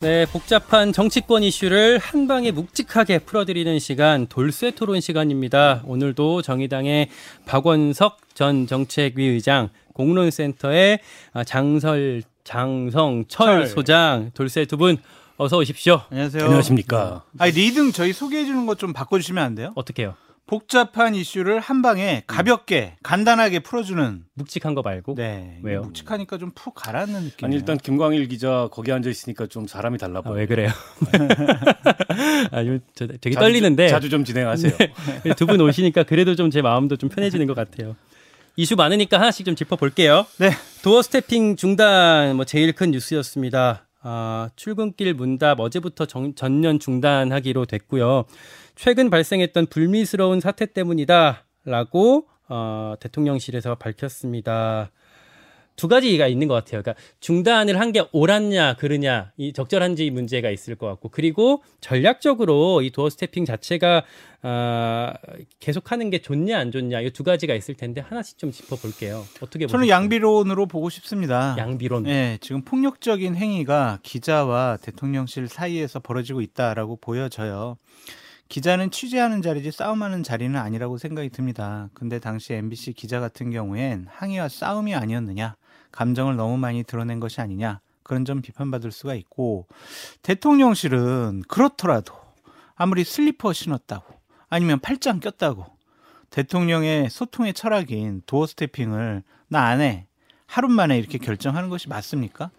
네, 복잡한 정치권 이슈를 한 방에 묵직하게 풀어드리는 시간 돌쇠 토론 시간입니다. 오늘도 정의당의 박원석 전 정책위 의장, 공론센터의 장설 장성철 철. 소장, 돌쇠 두 분 어서 오십시오. 안녕하세요. 안녕하십니까. 아니 리등 저희 소개해 주는 것 좀 바꿔 주시면 안 돼요? 어떻게요? 복잡한 이슈를 한 방에 가볍게 간단하게 풀어주는 묵직한 거 말고. 네. 왜요? 묵직하니까 좀 푹 가라앉는 느낌. 아니 일단 김광일 기자 거기 앉아 있으니까 좀 사람이 달라 보여. 아, 왜 그래요? 아, 저 되게 자주, 떨리는데. 자주 좀 진행하세요. 네. 두분 오시니까 그래도 좀 제 마음도 좀 편해지는 것 같아요. 이슈 많으니까 하나씩 좀 짚어볼게요. 네. 도어 스태핑 중단 뭐 제일 큰 뉴스였습니다. 아, 출근길 문답 어제부터 정, 전면 중단하기로 됐고요. 최근 발생했던 불미스러운 사태 때문이다라고 어, 대통령실에서 밝혔습니다. 두 가지가 있는 것 같아요. 그러니까 중단을 한 게 옳았냐, 그르냐, 이 적절한지 문제가 있을 것 같고, 그리고 전략적으로 이 도어 스태핑 자체가 어, 계속하는 게 좋냐, 안 좋냐, 이 두 가지가 있을 텐데 하나씩 좀 짚어볼게요. 어떻게 저는 보셨어요? 양비론으로 보고 싶습니다. 양비론. 네, 지금 폭력적인 행위가 기자와 대통령실 사이에서 벌어지고 있다라고 보여져요. 기자는 취재하는 자리지 싸움하는 자리는 아니라고 생각이 듭니다. 근데 당시 MBC 기자 같은 경우엔 항의와 싸움이 아니었느냐, 감정을 너무 많이 드러낸 것이 아니냐, 그런 점 비판받을 수가 있고, 대통령실은 그렇더라도 아무리 슬리퍼 신었다고, 아니면 팔짱 꼈다고, 대통령의 소통의 철학인 도어 스태핑을 나 안 해. 하루 만에 이렇게 결정하는 것이 맞습니까?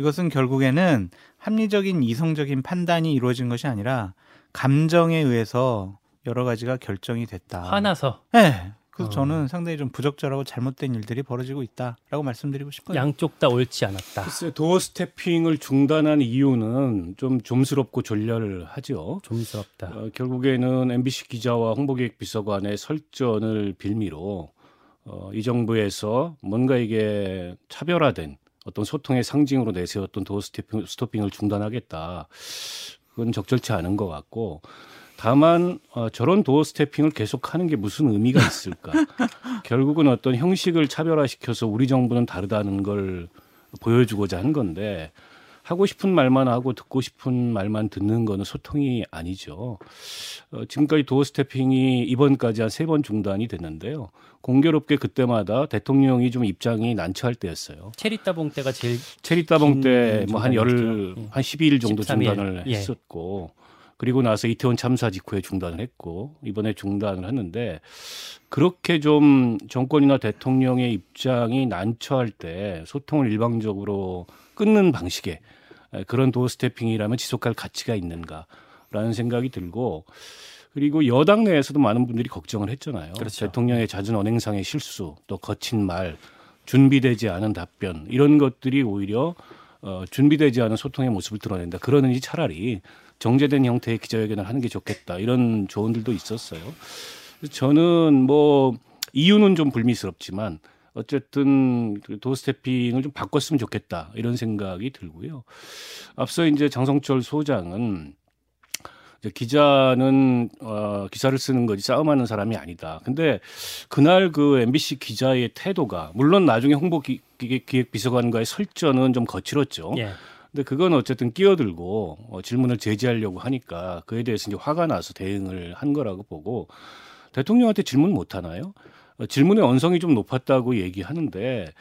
이것은 결국에는 합리적인 이성적인 판단이 이루어진 것이 아니라 감정에 의해서 여러 가지가 결정이 됐다. 화나서. 네. 그래서 어. 저는 상당히 좀 부적절하고 잘못된 일들이 벌어지고 있다라고 말씀드리고 싶어요. 양쪽 다 옳지 않았다. 글쎄 doorstepping을 중단한 이유는 좀 좀스럽고 졸렬하죠. 좀스럽다. 어, 결국에는 MBC 기자와 홍보기획 비서관의 설전을 빌미로 어, 이 정부에서 뭔가 이게 차별화된 어떤 소통의 상징으로 내세웠던 doorstepping, stepping을 중단하겠다. 그건 적절치 않은 것 같고 다만 어, 저런 doorstepping을 계속하는 게 무슨 의미가 있을까? 결국은 어떤 형식을 차별화시켜서 우리 정부는 다르다는 걸 보여주고자 한 건데 하고 싶은 말만 하고 듣고 싶은 말만 듣는 거는 소통이 아니죠. 어, 지금까지 도어 스태핑이 이번까지 한 세 번 중단이 됐는데요. 공교롭게 그때마다 대통령이 좀 입장이 난처할 때였어요. 체리 따봉 때가 제일 체리 따봉 때 뭐 한 열한 12일 정도 13일. 중단을 예. 했었고 그리고 나서 이태원 참사 직후에 중단을 했고 이번에 중단을 했는데 그렇게 좀 정권이나 대통령의 입장이 난처할 때 소통을 일방적으로 끊는 방식의 그런 도어 스태핑이라면 지속할 가치가 있는가라는 생각이 들고 그리고 여당 내에서도 많은 분들이 걱정을 했잖아요. 그렇죠. 대통령의 잦은 언행상의 실수, 또 거친 말, 준비되지 않은 답변 이런 것들이 오히려 어, 준비되지 않은 소통의 모습을 드러낸다. 그러는지 차라리 정제된 형태의 기자회견을 하는 게 좋겠다. 이런 조언들도 있었어요. 저는 뭐 이유는 좀 불미스럽지만 어쨌든 그 도스태핑을 좀 바꿨으면 좋겠다 이런 생각이 들고요. 앞서 이제 장성철 소장은 기자는 어, 기사를 쓰는 거지 싸움하는 사람이 아니다. 근데 그날 그 MBC 기자의 태도가 물론 나중에 홍보 기, 기획 비서관과의 설전은 좀 거칠었죠. 예. 근데 그건 어쨌든 끼어들고 어, 질문을 제지하려고 하니까 그에 대해서 이제 화가 나서 대응을 한 거라고 보고 대통령한테 질문 못 하나요? 어, 질문의 언성이 좀 높았다고 얘기하는데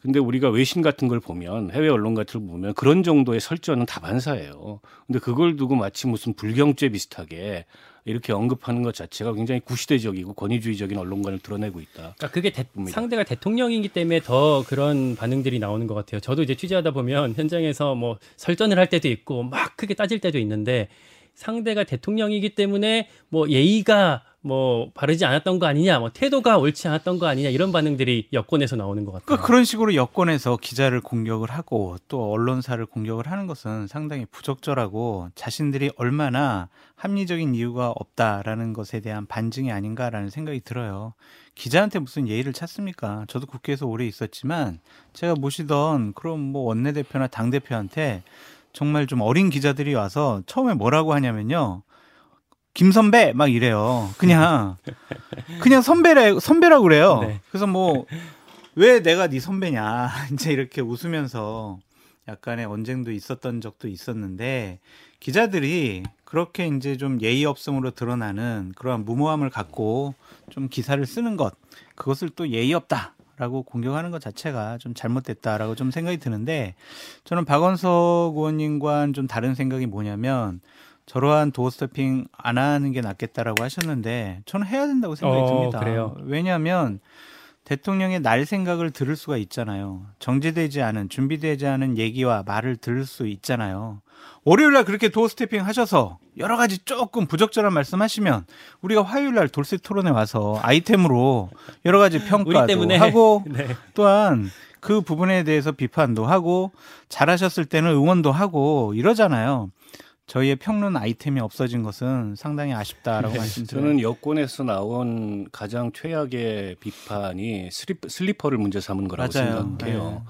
근데 우리가 외신 같은 걸 보면 해외 언론 같은 걸 보면 그런 정도의 설전은 다반사예요. 근데 그걸 두고 마치 무슨 불경죄 비슷하게 이렇게 언급하는 것 자체가 굉장히 구시대적이고 권위주의적인 언론관을 드러내고 있다. 그러니까 그게 대, 상대가 대통령이기 때문에 더 그런 반응들이 나오는 것 같아요. 저도 이제 취재하다 보면 현장에서 뭐 설전을 할 때도 있고 막 크게 따질 때도 있는데 상대가 대통령이기 때문에 뭐 예의가 뭐 바르지 않았던 거 아니냐, 뭐 태도가 옳지 않았던 거 아니냐 이런 반응들이 여권에서 나오는 것 같아요. 그러니까 그런 식으로 여권에서 기자를 공격을 하고 또 언론사를 공격을 하는 것은 상당히 부적절하고 자신들이 얼마나 합리적인 이유가 없다라는 것에 대한 반증이 아닌가라는 생각이 들어요. 기자한테 무슨 예의를 찾습니까? 저도 국회에서 오래 있었지만 제가 모시던 그런 뭐 원내대표나 당대표한테 정말 좀 어린 기자들이 와서 처음에 뭐라고 하냐면요. 김 선배 막 이래요. 그냥 그냥 선배래 선배라고 그래요. 네. 그래서 뭐 왜 내가 네 선배냐 이제 이렇게 웃으면서 약간의 언쟁도 있었던 적도 있었는데 기자들이 그렇게 이제 좀 예의 없음으로 드러나는 그러한 무모함을 갖고 좀 기사를 쓰는 것 그것을 또 예의 없다. 라고 공격하는 것 자체가 좀 잘못됐다라고 좀 생각이 드는데 저는 박원석 의원님과는 좀 다른 생각이 뭐냐면 저러한 doorstepping 안 하는 게 낫겠다라고 하셨는데 저는 해야 된다고 생각이 어, 듭니다. 그래요? 왜냐하면 대통령의 날 생각을 들을 수가 있잖아요. 정제되지 않은 준비되지 않은 얘기와 말을 들을 수 있잖아요. 월요일 날 그렇게 doorstepping 하셔서 여러 가지 조금 부적절한 말씀하시면 우리가 화요일 날 돌쇠 토론에 와서 아이템으로 여러 가지 평가도 하고 네. 또한 그 부분에 대해서 비판도 하고 잘하셨을 때는 응원도 하고 이러잖아요. 저희의 평론 아이템이 없어진 것은 상당히 아쉽다라고 말씀드려요. 저는 여권에서 나온 가장 최악의 비판이 슬리퍼, 슬리퍼를 문제 삼은 거라고 맞아요. 생각해요.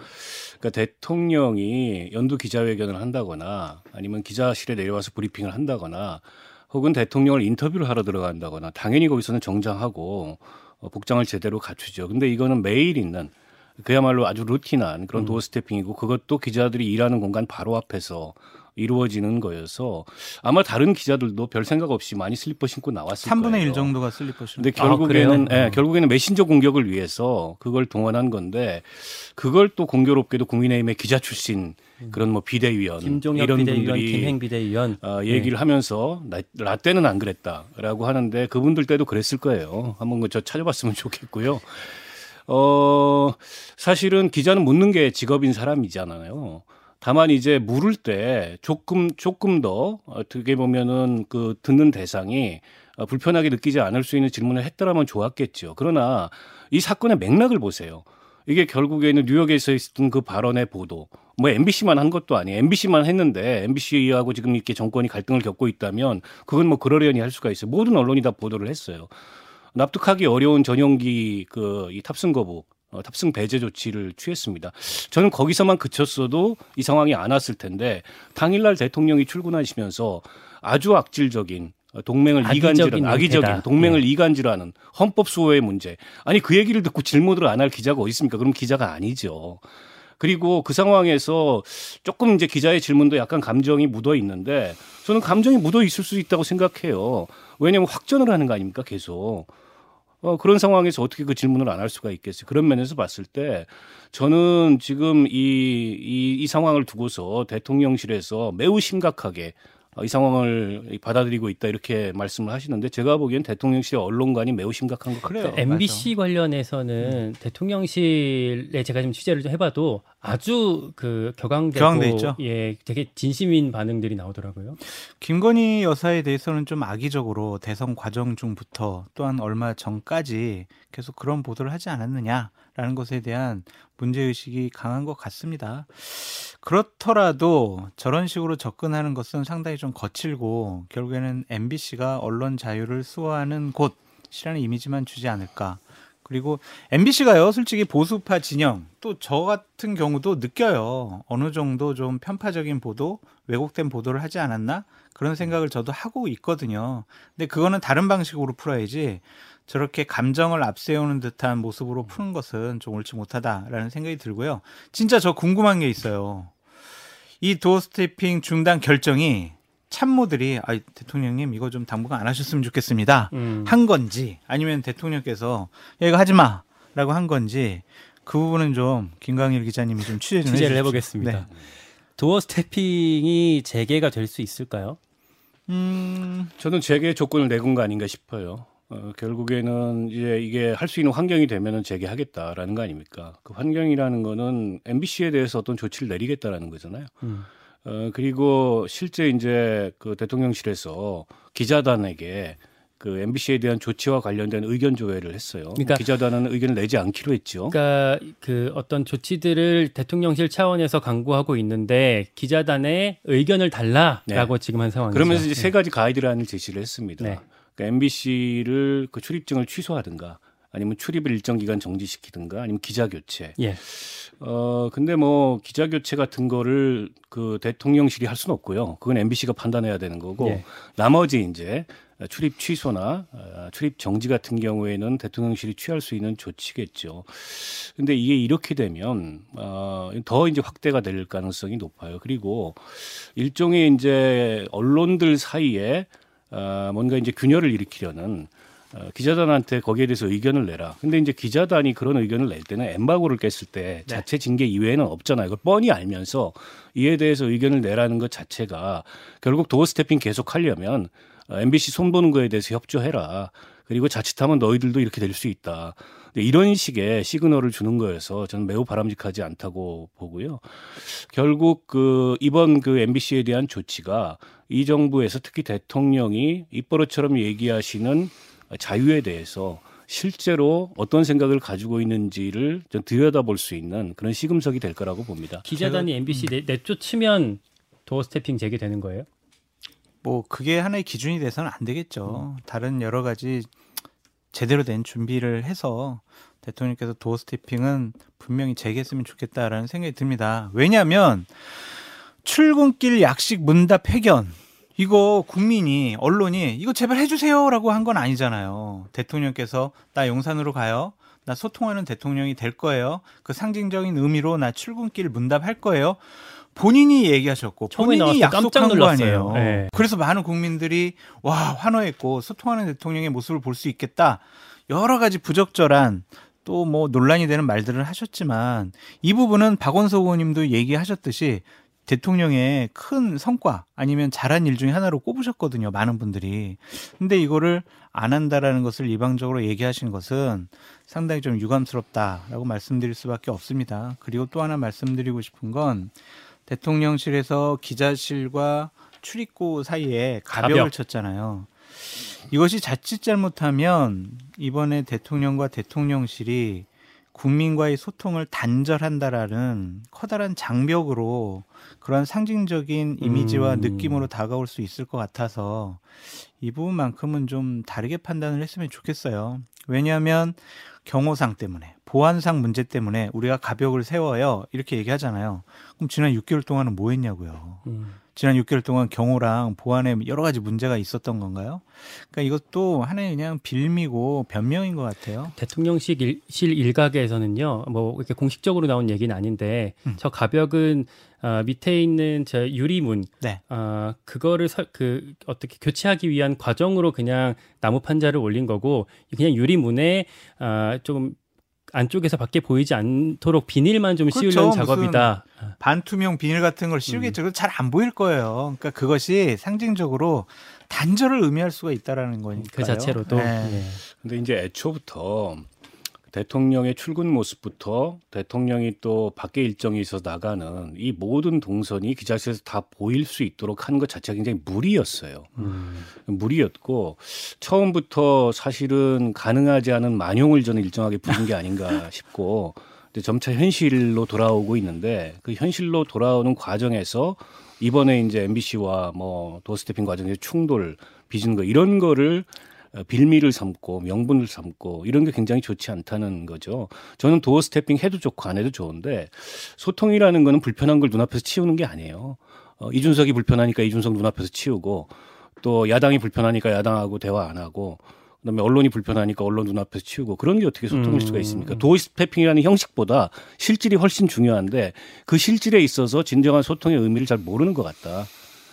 그러니까 대통령이 연두 기자회견을 한다거나 아니면 기자실에 내려와서 브리핑을 한다거나 혹은 대통령을 인터뷰를 하러 들어간다거나 당연히 거기서는 정장하고 어, 복장을 제대로 갖추죠. 근데 이거는 매일 있는 그야말로 아주 루틴한 그런 doorstepping이고 그것도 기자들이 일하는 공간 바로 앞에서 이루어지는 거여서 아마 다른 기자들도 별 생각 없이 많이 슬리퍼 신고 나왔을 3분의 거예요. 1 정도가 슬리퍼 신고 근데 아, 결국에는 그래요? 예, 결국에는 메신저 공격을 위해서 그걸 동원한 건데 그걸 또 공교롭게도 국민의힘의 기자 출신 그런 뭐 비대위원 김종혁 이런 비대위원, 분들이 김행 비대위원 어, 얘기를 하면서 나, 나 때는 안 그랬다라고 하는데 그분들 때도 그랬을 거예요. 한번 그저 찾아봤으면 좋겠고요. 어, 사실은 기자는 묻는 게 직업인 사람이잖아요. 다만 이제 물을 때 조금 조금 더 어떻게 보면은 그 듣는 대상이 어, 불편하게 느끼지 않을 수 있는 질문을 했더라면 좋았겠죠. 그러나 이 사건의 맥락을 보세요. 이게 결국에는 뉴욕에서 있었던 그 발언의 보도, 뭐 MBC만 한 것도 아니에요. MBC만 했는데 MBC하고 지금 이렇게 정권이 갈등을 겪고 있다면 그건 뭐 그러려니 할 수가 있어요. 모든 언론이 다 보도를 했어요. 납득하기 어려운 전용기 그 이 탑승 거부, 어, 탑승 배제 조치를 취했습니다. 저는 거기서만 그쳤어도 이 상황이 안 왔을 텐데 당일날 대통령이 출근하시면서 아주 악질적인 어, 동맹을 이간질하는 악의적인 행태다. 동맹을 이간질하는 헌법 수호의 문제. 아니 그 얘기를 듣고 질문을 안 할 기자가 어디 있습니까? 그럼 기자가 아니죠. 그리고 그 상황에서 조금 이제 기자의 질문도 약간 감정이 묻어 있는데 저는 감정이 묻어 있을 수 있다고 생각해요. 왜냐하면 확전을 하는 거 아닙니까? 계속. 어, 그런 상황에서 어떻게 그 질문을 안 할 수가 있겠어요. 그런 면에서 봤을 때 저는 지금 이, 이, 이 상황을 두고서 대통령실에서 매우 심각하게 어, 이 상황을 받아들이고 있다 이렇게 말씀을 하시는데 제가 보기엔 대통령실의 언론관이 매우 심각한 것 같아요. 그래요. MBC 관련해서는 대통령실에 제가 좀 취재를 좀 해봐도 아주 그 격앙되고 격앙돼 있죠. 예, 되게 진심인 반응들이 나오더라고요. 김건희 여사에 대해서는 좀 악의적으로 대선 과정 중부터 또한 얼마 전까지 계속 그런 보도를 하지 않았느냐 라는 것에 대한 문제의식이 강한 것 같습니다. 그렇더라도 저런 식으로 접근하는 것은 상당히 좀 거칠고 결국에는 MBC가 언론 자유를 수호하는 곳이라는 이미지만 주지 않을까. 그리고 MBC가요, 솔직히 보수파 진영, 또 저 같은 경우도 느껴요. 어느 정도 좀 편파적인 보도, 왜곡된 보도를 하지 않았나? 그런 생각을 저도 하고 있거든요. 근데 그거는 다른 방식으로 풀어야지 저렇게 감정을 앞세우는 듯한 모습으로 푸는 것은 좀 옳지 못하다라는 생각이 들고요. 진짜 저 궁금한 게 있어요. 이 도어 스태핑 중단 결정이 참모들이 아 대통령님 이거 좀 당분간 안 하셨으면 좋겠습니다. 음. 한 건지 아니면 대통령께서 야, 이거 하지 마라고 한 건지 그 부분은 좀 김광일 기자님이 좀 취재 좀 취재를 해주십시오. 해보겠습니다. 네. 도어 스태핑이 재개가 될 수 있을까요? 음, 저는 재개 조건을 내건 거 아닌가 싶어요. 어, 결국에는 이제 이게 할 수 있는 환경이 되면은 재개하겠다라는 거 아닙니까? 그 환경이라는 거는 MBC에 대해서 어떤 조치를 내리겠다라는 거잖아요. 음. 어, 그리고 실제 이제 그 대통령실에서 기자단에게 그 MBC에 대한 조치와 관련된 의견 조회를 했어요. 그러니까- 기자단은 의견을 내지 않기로 했죠. 그러니까 그 어떤 조치들을 대통령실 차원에서 강구하고 있는데 기자단의 의견을 달라라고 지금 한 상황이죠. 그러면서 이제 세 가지 가이드라인을 제시를 했습니다. 네. 그러니까 MBC를 그 출입증을 취소하든가 아니면 출입을 일정 기간 정지시키든가 아니면 기자 교체. 예. 어 근데 뭐 기자 교체 같은 거를 그 대통령실이 할 수는 없고요. 그건 MBC가 판단해야 되는 거고 예. 나머지 이제 출입 취소나 어, 출입 정지 같은 경우에는 대통령실이 취할 수 있는 조치겠죠. 근데 이게 이렇게 되면 어더 이제 확대가 될 가능성이 높아요. 그리고 일종의 이제 언론들 사이에 어 뭔가 이제 균열을 일으키려는 어, 기자단한테 거기에 대해서 의견을 내라. 근데 이제 기자단이 그런 의견을 낼 때는 엠바고를 깼을 때 네. 자체 징계 이외에는 없잖아요. 그걸 뻔히 알면서 이에 대해서 의견을 내라는 것 자체가 결국 도어 스태핑 계속 하려면 MBC 손보는 거에 대해서 협조해라. 그리고 자칫하면 너희들도 이렇게 될 수 있다. 이런 식의 시그널을 주는 거여서 저는 매우 바람직하지 않다고 보고요. 결국 그 이번 그 MBC에 대한 조치가 이 정부에서 특히 대통령이 입버릇처럼 얘기하시는 자유에 대해서 실제로 어떤 생각을 가지고 있는지를 좀 들여다볼 수 있는 그런 시금석이 될 거라고 봅니다. 기자단이 MBC 음. 내쫓으면 도어 스태핑 재개되는 거예요? 뭐 그게 하나의 기준이 돼서는 안 되겠죠. 음. 다른 여러 가지 제대로 된 준비를 해서 대통령께서 도어 스태핑은 분명히 재개했으면 좋겠다라는 생각이 듭니다. 왜냐하면 출근길 약식 문답 회견 이거 국민이 언론이 이거 제발 해주세요라고 한 건 아니잖아요. 대통령께서 나 용산으로 가요. 나 소통하는 대통령이 될 거예요. 그 상징적인 의미로 나 출근길 문답할 거예요. 본인이 얘기하셨고 본인이 약속한 거 아니에요. 네. 그래서 많은 국민들이 와 환호했고 소통하는 대통령의 모습을 볼 수 있겠다. 여러 가지 부적절한 또 뭐 논란이 되는 말들을 하셨지만 이 부분은 박원석 의원님도 얘기하셨듯이 대통령의 큰 성과 아니면 잘한 일 중에 하나로 꼽으셨거든요. 많은 분들이. 근데 이거를 안 한다라는 것을 일방적으로 얘기하신 것은 상당히 좀 유감스럽다라고 말씀드릴 수밖에 없습니다. 그리고 또 하나 말씀드리고 싶은 건 대통령실에서 기자실과 출입구 사이에 가벽을 가벽. 쳤잖아요. 이것이 자칫 잘못하면 이번에 대통령과 대통령실이 국민과의 소통을 단절한다라는 커다란 장벽으로 그런 상징적인 이미지와 음. 느낌으로 다가올 수 있을 것 같아서 이 부분만큼은 좀 다르게 판단을 했으면 좋겠어요. 왜냐하면 경호상 때문에 보안상 문제 때문에 우리가 가벽을 세워요 이렇게 얘기하잖아요. 그럼 지난 6개월 동안은 뭐 했냐고요. 음. 지난 6개월 동안 경호랑 보안에 여러 가지 문제가 있었던 건가요? 그러니까 이것도 하나의 그냥 빌미고 변명인 것 같아요. 대통령실 일각에서는요, 뭐 이렇게 공식적으로 나온 얘기는 아닌데 음. 저 가벽은 어, 밑에 있는 저 유리문, 네. 어, 그거를 서, 그 어떻게 교체하기 위한 과정으로 그냥 나무 판자를 올린 거고 그냥 유리문에 어, 좀 안쪽에서 밖에 보이지 않도록 비닐만 좀 그렇죠. 씌우려는 작업이다. 반투명 비닐 같은 걸 씌우겠죠. 음. 잘안 보일 거예요. 그러니까 그것이 상징적으로 단절을 의미할 수가 있다라는 거니까. 그 자체로도. 네. 네. 근데 이제 애초부터 대통령의 출근 모습부터 대통령이 또 밖에 일정이 있어 나가는 이 모든 동선이 기자실에서 다 보일 수 있도록 하는 것 자체가 굉장히 무리였어요. 음. 무리였고 처음부터 사실은 가능하지 않은 만용을 저는 일정하게 부른 게 아닌가 싶고 근데 점차 현실로 돌아오고 있는데 그 현실로 돌아오는 과정에서 이번에 이제 MBC와 뭐 도스태핑 과정에서 충돌 빚은 거 이런 거를 어, 빌미를 삼고 명분을 삼고 이런 게 굉장히 좋지 않다는 거죠. 저는 도어 스태핑 해도 좋고 안 해도 좋은데 소통이라는 거는 불편한 걸 눈앞에서 치우는 게 아니에요. 어, 이준석이 불편하니까 이준석 눈앞에서 치우고 또 야당이 불편하니까 야당하고 대화 안 하고 그다음에 언론이 불편하니까 언론 눈앞에서 치우고 그런 게 어떻게 소통일 수가 음. 있습니까? 도어 스태핑이라는 형식보다 실질이 훨씬 중요한데 그 실질에 있어서 진정한 소통의 의미를 잘 모르는 것 같다.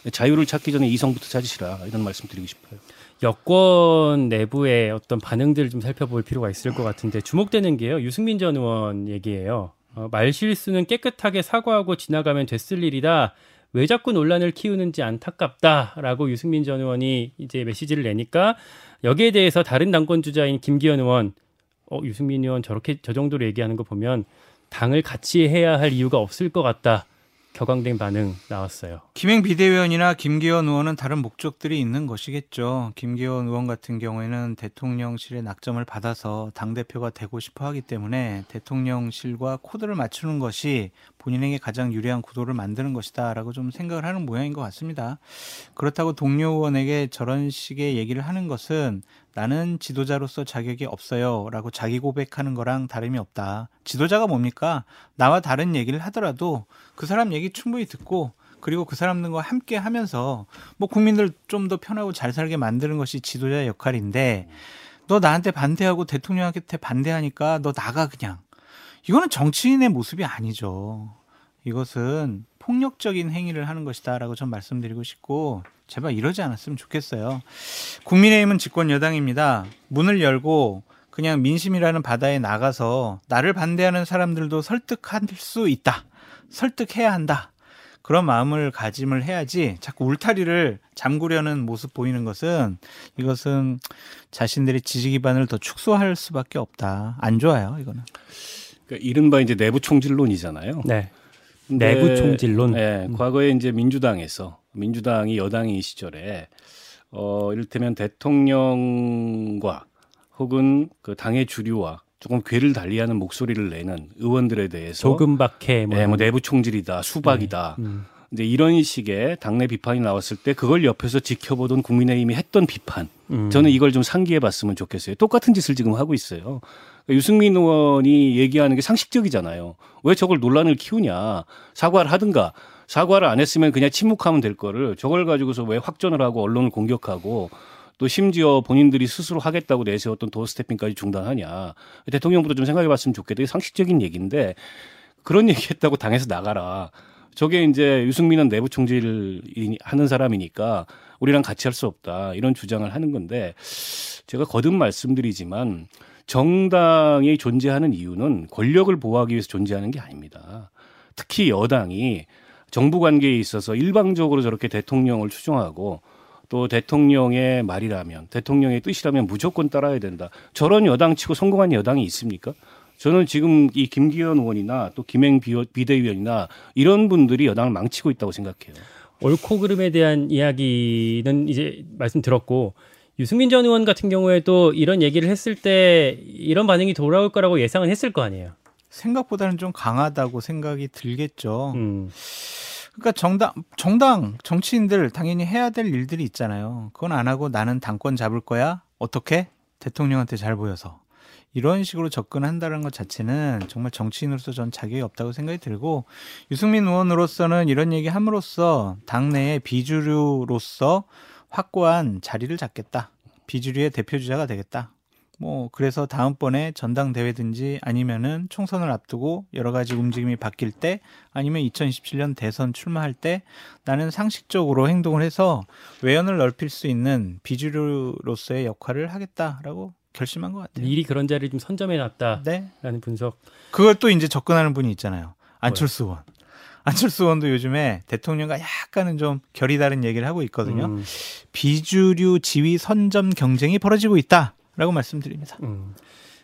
자유를 찾기 전에 이성부터 찾으시라 이런 말씀 드리고 싶어요. 여권 내부의 어떤 반응들을 좀 살펴볼 필요가 있을 것 같은데 주목되는 게요. 유승민 전 의원 얘기예요. 어, 말 실수는 깨끗하게 사과하고 지나가면 됐을 일이다. 왜 자꾸 논란을 키우는지 안타깝다라고 유승민 전 의원이 이제 메시지를 내니까 여기에 대해서 다른 당권 주자인 김기현 의원, 어, 유승민 의원 저렇게 저 정도로 얘기하는 거 보면 당을 같이 해야 할 이유가 없을 것 같다. 격앙된 반응 나왔어요. 김행 비대위원이나 김기현 의원은 다른 목적들이 있는 것이겠죠. 김기현 의원 같은 경우에는 대통령실의 낙점을 받아서 당 대표가 되고 싶어 하기 때문에 대통령실과 코드를 맞추는 것이 본인에게 가장 유리한 구도를 만드는 것이다라고 좀 생각을 하는 모양인 것 같습니다. 그렇다고 동료 의원에게 저런 식의 얘기를 하는 것은 나는 지도자로서 자격이 없어요 라고 자기 고백하는 거랑 다름이 없다. 지도자가 뭡니까? 나와 다른 얘기를 하더라도 그 사람 얘기 충분히 듣고 그리고 그 사람들과 함께 하면서 뭐 국민들 좀 더 편하고 잘 살게 만드는 것이 지도자의 역할인데 너 나한테 반대하고 대통령한테 반대하니까 너 나가 그냥. 이거는 정치인의 모습이 아니죠. 이것은 폭력적인 행위를 하는 것이다라고 전 말씀드리고 싶고 제발 이러지 않았으면 좋겠어요. 국민의힘은 집권 여당입니다. 문을 열고 그냥 민심이라는 바다에 나가서 나를 반대하는 사람들도 설득할 수 있다. 설득해야 한다. 그런 마음을 가짐을 해야지 자꾸 울타리를 잠그려는 모습 보이는 것은 이것은 자신들의 지지 기반을 더 축소할 수밖에 없다. 안 좋아요, 이거는. 그러니까 이른바 이제 내부 총질론이잖아요. 네. 내부 총질론. 네, 과거에 이제 민주당에서 민주당이 여당인 시절에 어 이를테면 대통령과 혹은 그 당의 주류와 조금 괴를 달리하는 목소리를 내는 의원들에 대해서 조금밖에 뭐, 네, 뭐 내부 총질이다, 수박이다. 네. 음. 이제 이런 식의 당내 비판이 나왔을 때 그걸 옆에서 지켜보던 국민의힘이 했던 비판. 음. 저는 이걸 좀 상기해 봤으면 좋겠어요. 똑같은 짓을 지금 하고 있어요. 그러니까 유승민 의원이 얘기하는 게 상식적이잖아요. 왜 저걸 논란을 키우냐. 사과를 하든가. 사과를 안 했으면 그냥 침묵하면 될 거를 저걸 가지고서 왜 확전을 하고 언론을 공격하고 또 심지어 본인들이 스스로 하겠다고 내세웠던 도어 스태핑까지 중단하냐. 대통령부터 좀 생각해 봤으면 좋겠다. 이 상식적인 얘기인데 그런 얘기 했다고 당에서 나가라. 저게 이제 유승민은 내부 총질을 하는 사람이니까 우리랑 같이 할 수 없다. 이런 주장을 하는 건데 제가 거듭 말씀드리지만 정당이 존재하는 이유는 권력을 보호하기 위해서 존재하는 게 아닙니다. 특히 여당이 정부 관계에 있어서 일방적으로 저렇게 대통령을 추종하고 또 대통령의 말이라면 대통령의 뜻이라면 무조건 따라야 된다. 저런 여당치고 성공한 여당이 있습니까? 저는 지금 이 김기현 의원이나 또 김행 비대위원이나 이런 분들이 여당을 망치고 있다고 생각해요. 옳고 그름에 대한 이야기는 이제 말씀 들었고 유승민 전 의원 같은 경우에도 이런 얘기를 했을 때 이런 반응이 돌아올 거라고 예상은 했을 거 아니에요. 생각보다는 좀 강하다고 생각이 들겠죠. 음. 그러니까 정당 정당 정치인들 당연히 해야 될 일들이 있잖아요. 그건 안 하고 나는 당권 잡을 거야. 어떻게? 대통령한테 잘 보여서. 이런 식으로 접근한다는 것 자체는 정말 정치인으로서 전 자격이 없다고 생각이 들고 유승민 의원으로서는 이런 얘기 함으로써 당내의 비주류로서 확고한 자리를 잡겠다. 비주류의 대표 주자가 되겠다. 뭐 그래서 다음번에 전당대회든지 아니면은 총선을 앞두고 여러 가지 움직임이 바뀔 때 아니면 2027년 대선 출마할 때 나는 상식적으로 행동을 해서 외연을 넓힐 수 있는 비주류로서의 역할을 하겠다라고 결심한 것 같아요. 미리 그런 자리를 좀 선점해 놨다라는 네. 분석. 그걸 또 이제 접근하는 분이 있잖아요. 안철수 의원. 안철수 의원도 요즘에 대통령과 약간은 좀 결이 다른 얘기를 하고 있거든요. 음. 비주류 지위 선점 경쟁이 벌어지고 있다. 라고 말씀드립니다. 음.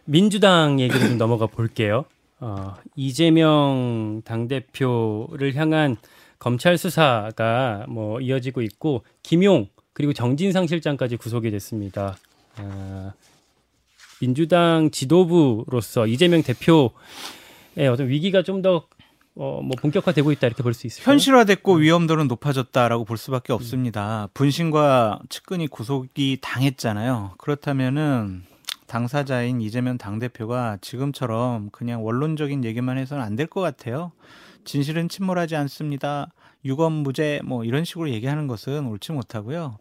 민주당 얘기를 좀 넘어가 볼게요. 어, 이재명 당대표를 향한 검찰 수사가 뭐 이어지고 있고 김용 그리고 정진상 실장까지 구속이 됐습니다. 아, 민주당 지도부로서 이재명 대표의 어떤 위기가 좀 더 어, 뭐 본격화되고 있다 이렇게 볼 수 있을까요? 현실화됐고 위험도는 높아졌다라고 볼 수밖에 없습니다. 분신과 측근이 구속이 당했잖아요. 그렇다면은 당사자인 이재명 당대표가 지금처럼 그냥 원론적인 얘기만 해서는 안 될 것 같아요. 진실은 침몰하지 않습니다. 유검무죄 뭐 이런 식으로 얘기하는 것은 옳지 못하고요.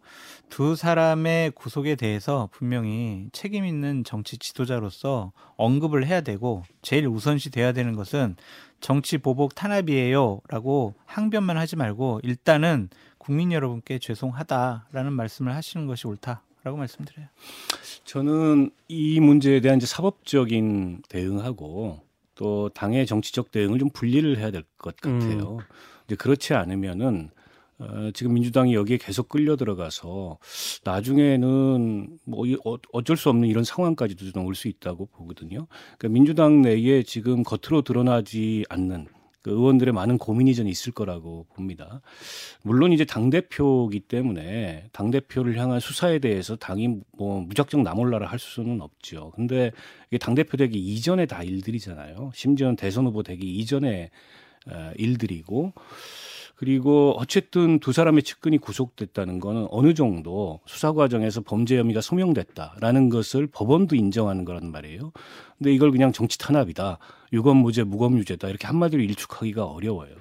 두 사람의 구속에 대해서 분명히 책임 있는 정치 지도자로서 언급을 해야 되고 제일 우선시 돼야 되는 것은 정치 보복 탄압이에요라고 항변만 하지 말고 일단은 국민 여러분께 죄송하다라는 말씀을 하시는 것이 옳다 라고 말씀드려요. 저는 이 문제에 대한 이제 사법적인 대응하고 또 당의 정치적 대응을 좀 분리를 해야 될 것 같아요. 음. 이제 그렇지 않으면은 어, 지금 민주당이 여기에 계속 끌려 들어가서 나중에는 뭐 어, 어쩔 수 없는 이런 상황까지도 좀 올 수 있다고 보거든요. 그러니까 민주당 내에 지금 겉으로 드러나지 않는 그 의원들의 많은 고민이 전 있을 거라고 봅니다. 물론 이제 당 대표기 때문에 당 대표를 향한 수사에 대해서 당이 뭐 무작정 나몰라라 할 수는 없죠. 근데 이게 당 대표 되기 이전에 다 일들이잖아요. 심지어는 대선 후보 되기 이전에 일들이고 그리고 어쨌든 두 사람의 측근이 구속됐다는 거는 어느 정도 수사 과정에서 범죄 혐의가 소명됐다라는 것을 법원도 인정하는 거란 말이에요. 근데 이걸 그냥 정치 탄압이다. 유검무죄, 무검유죄다. 이렇게 한마디로 일축하기가 어려워요.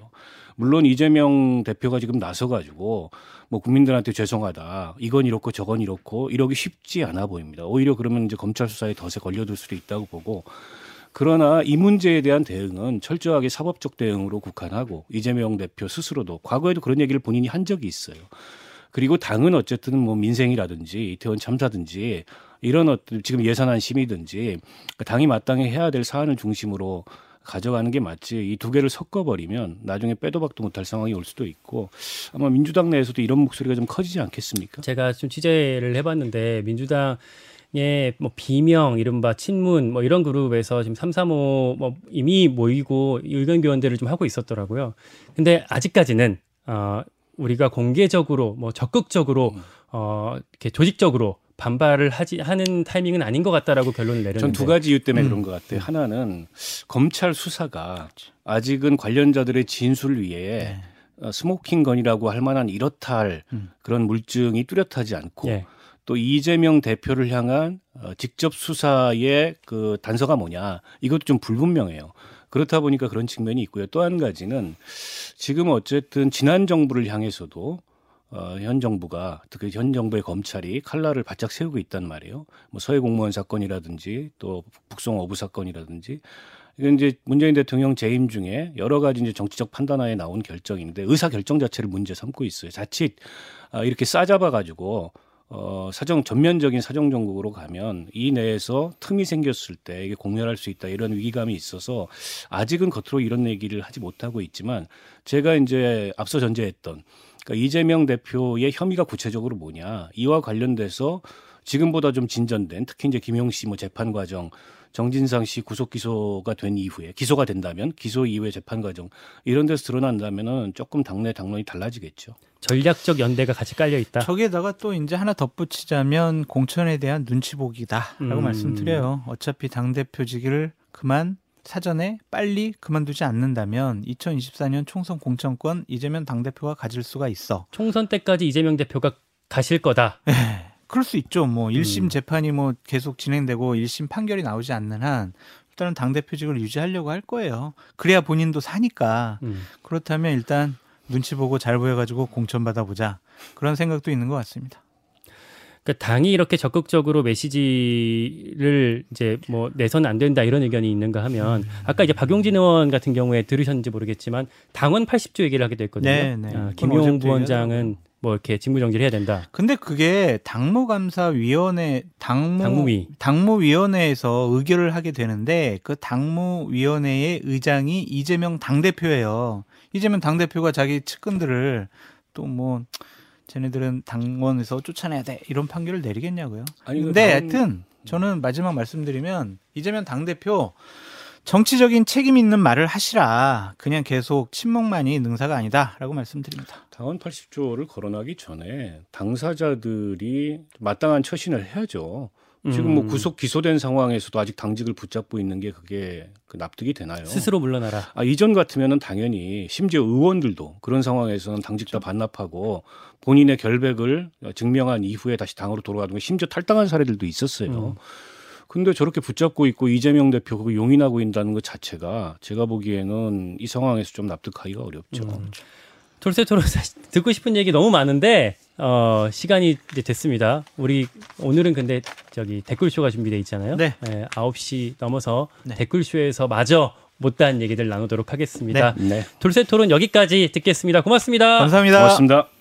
물론 이재명 대표가 지금 나서가지고 뭐 국민들한테 죄송하다. 이건 이렇고 저건 이렇고 이러기 쉽지 않아 보입니다. 오히려 그러면 이제 검찰 수사에 덫에 걸려들 수도 있다고 보고 그러나 이 문제에 대한 대응은 철저하게 사법적 대응으로 국한하고 이재명 대표 스스로도 과거에도 그런 얘기를 본인이 한 적이 있어요. 그리고 당은 어쨌든 뭐 민생이라든지 이태원 참사든지 이런 어떤 지금 예산안 심의든지 당이 마땅히 해야 될 사안을 중심으로 가져가는 게 맞지 이 두 개를 섞어버리면 나중에 빼도 박도 못할 상황이 올 수도 있고 아마 민주당 내에서도 이런 목소리가 좀 커지지 않겠습니까? 제가 좀 취재를 해봤는데 민주당 예, 뭐 비명, 이른바 친문 뭐 이런 그룹에서 지금 삼삼오 뭐 이미 모이고 의견 교환들을 좀 하고 있었더라고요. 근데 아직까지는 어 우리가 공개적으로 뭐 적극적으로 어 이렇게 조직적으로 반발을 하지 하는 타이밍은 아닌 것 같다라고 결론을 내렸는데 전 두 가지 이유 때문에 음. 그런 것 같아요. 하나는 검찰 수사가 아직은 관련자들의 진술을 위해 네. smoking gun이라고 할 만한 이렇다 할 음. 그런 물증이 뚜렷하지 않고 네. 또 이재명 대표를 향한 어, 직접 수사의 그 단서가 뭐냐 이것도 좀 불분명해요. 그렇다 보니까 그런 측면이 있고요. 또 한 가지는 지금 어쨌든 지난 정부를 향해서도 어, 현 정부가 특히 현 정부의 검찰이 칼날을 바짝 세우고 있단 말이에요. 뭐 서해 공무원 사건이라든지 또 북송 어부 사건이라든지 이건 이제 문재인 대통령 재임 중에 여러 가지 이제 정치적 판단하에 나온 결정인데 의사 결정 자체를 문제 삼고 있어요. 자칫 아, 이렇게 싸잡아 가지고 어, 사정 전면적인 사정 정국으로 가면 이 내에서 틈이 생겼을 때 이게 공멸할 수 있다 이런 위기감이 있어서 아직은 겉으로 이런 얘기를 하지 못하고 있지만 제가 이제 앞서 전제했던 그러니까 이재명 대표의 혐의가 구체적으로 뭐냐 이와 관련돼서 지금보다 좀 진전된 특히 이제 김용 씨 뭐 재판 과정 정진상 씨 구속 기소가 된 이후에 기소가 된다면 기소 이후에 재판 과정 이런 데서 드러난다면은 조금 당내 당론이 달라지겠죠. 전략적 연대가 같이 깔려 있다. 저기에다가 또 이제 하나 덧붙이자면 공천에 대한 눈치 보기다라고 음. 말씀드려요. 어차피 당 대표직을 그만 사전에 빨리 그만두지 않는다면 2024년 총선 공천권 이재명 당대표가 가질 수가 있어. 총선 때까지 이재명 대표가 가실 거다. 네. 그럴 수 있죠. 뭐 1심 음. 재판이 뭐 계속 진행되고 1심 판결이 나오지 않는 한 일단은 당 대표직을 유지하려고 할 거예요. 그래야 본인도 사니까. 음. 그렇다면 일단 눈치 보고 잘 보여 가지고 공천 받아 보자. 그런 생각도 있는 것 같습니다. 그러니까 당이 이렇게 적극적으로 메시지를 이제 뭐 내선 안 된다 이런 의견이 있는가 하면 음. 아까 이제 박용진 의원 같은 경우에 들으셨는지 모르겠지만 당원 80조 얘기를 하게 됐거든요. 네, 네. 아, 김용 부원장은 뭐 이렇게 직무 정지를 해야 된다. 근데 그게 당무 감사 위원회 당무 당무위 당무 위원회에서 의결을 하게 되는데 그 당무 위원회의 의장이 이재명 당 대표예요. 이재명 당 대표가 자기 측근들을 또 뭐 쟤네들은 당원에서 쫓아내야 돼 이런 판결을 내리겠냐고요. 아니, 근데 당... 하여튼 저는 마지막 말씀드리면 이재명 당 대표 정치적인 책임 있는 말을 하시라. 그냥 계속 친목만이 능사가 아니다라고 말씀드립니다. 당원 80조를 거론하기 전에 당사자들이 마땅한 처신을 해야죠. 지금 뭐 음. 구속 기소된 상황에서도 아직 당직을 붙잡고 있는 게 그게 그 납득이 되나요? 스스로 물러나라. 아, 이전 같으면은 당연히 심지어 의원들도 그런 상황에서는 당직 다. 반납하고 본인의 결백을 증명한 이후에 다시 당으로 돌아가는 게 심지어 탈당한 사례들도 있었어요. 음. 근데 저렇게 붙잡고 있고 이재명 대표 그 용인하고 있다는 것 자체가 제가 보기에는 이 상황에서 좀 납득하기가 어렵죠. 음. 돌쇠토론 듣고 싶은 얘기 너무 많은데 어, 시간이 이제 됐습니다. 우리 오늘은 근데 저기 댓글쇼가 준비돼 있잖아요. 네. 네 9시 넘어서 네. 댓글쇼에서 마저 못다한 얘기들 나누도록 하겠습니다. 네. 네. 돌쇠토론 여기까지 듣겠습니다. 고맙습니다. 감사합니다. 고맙습니다.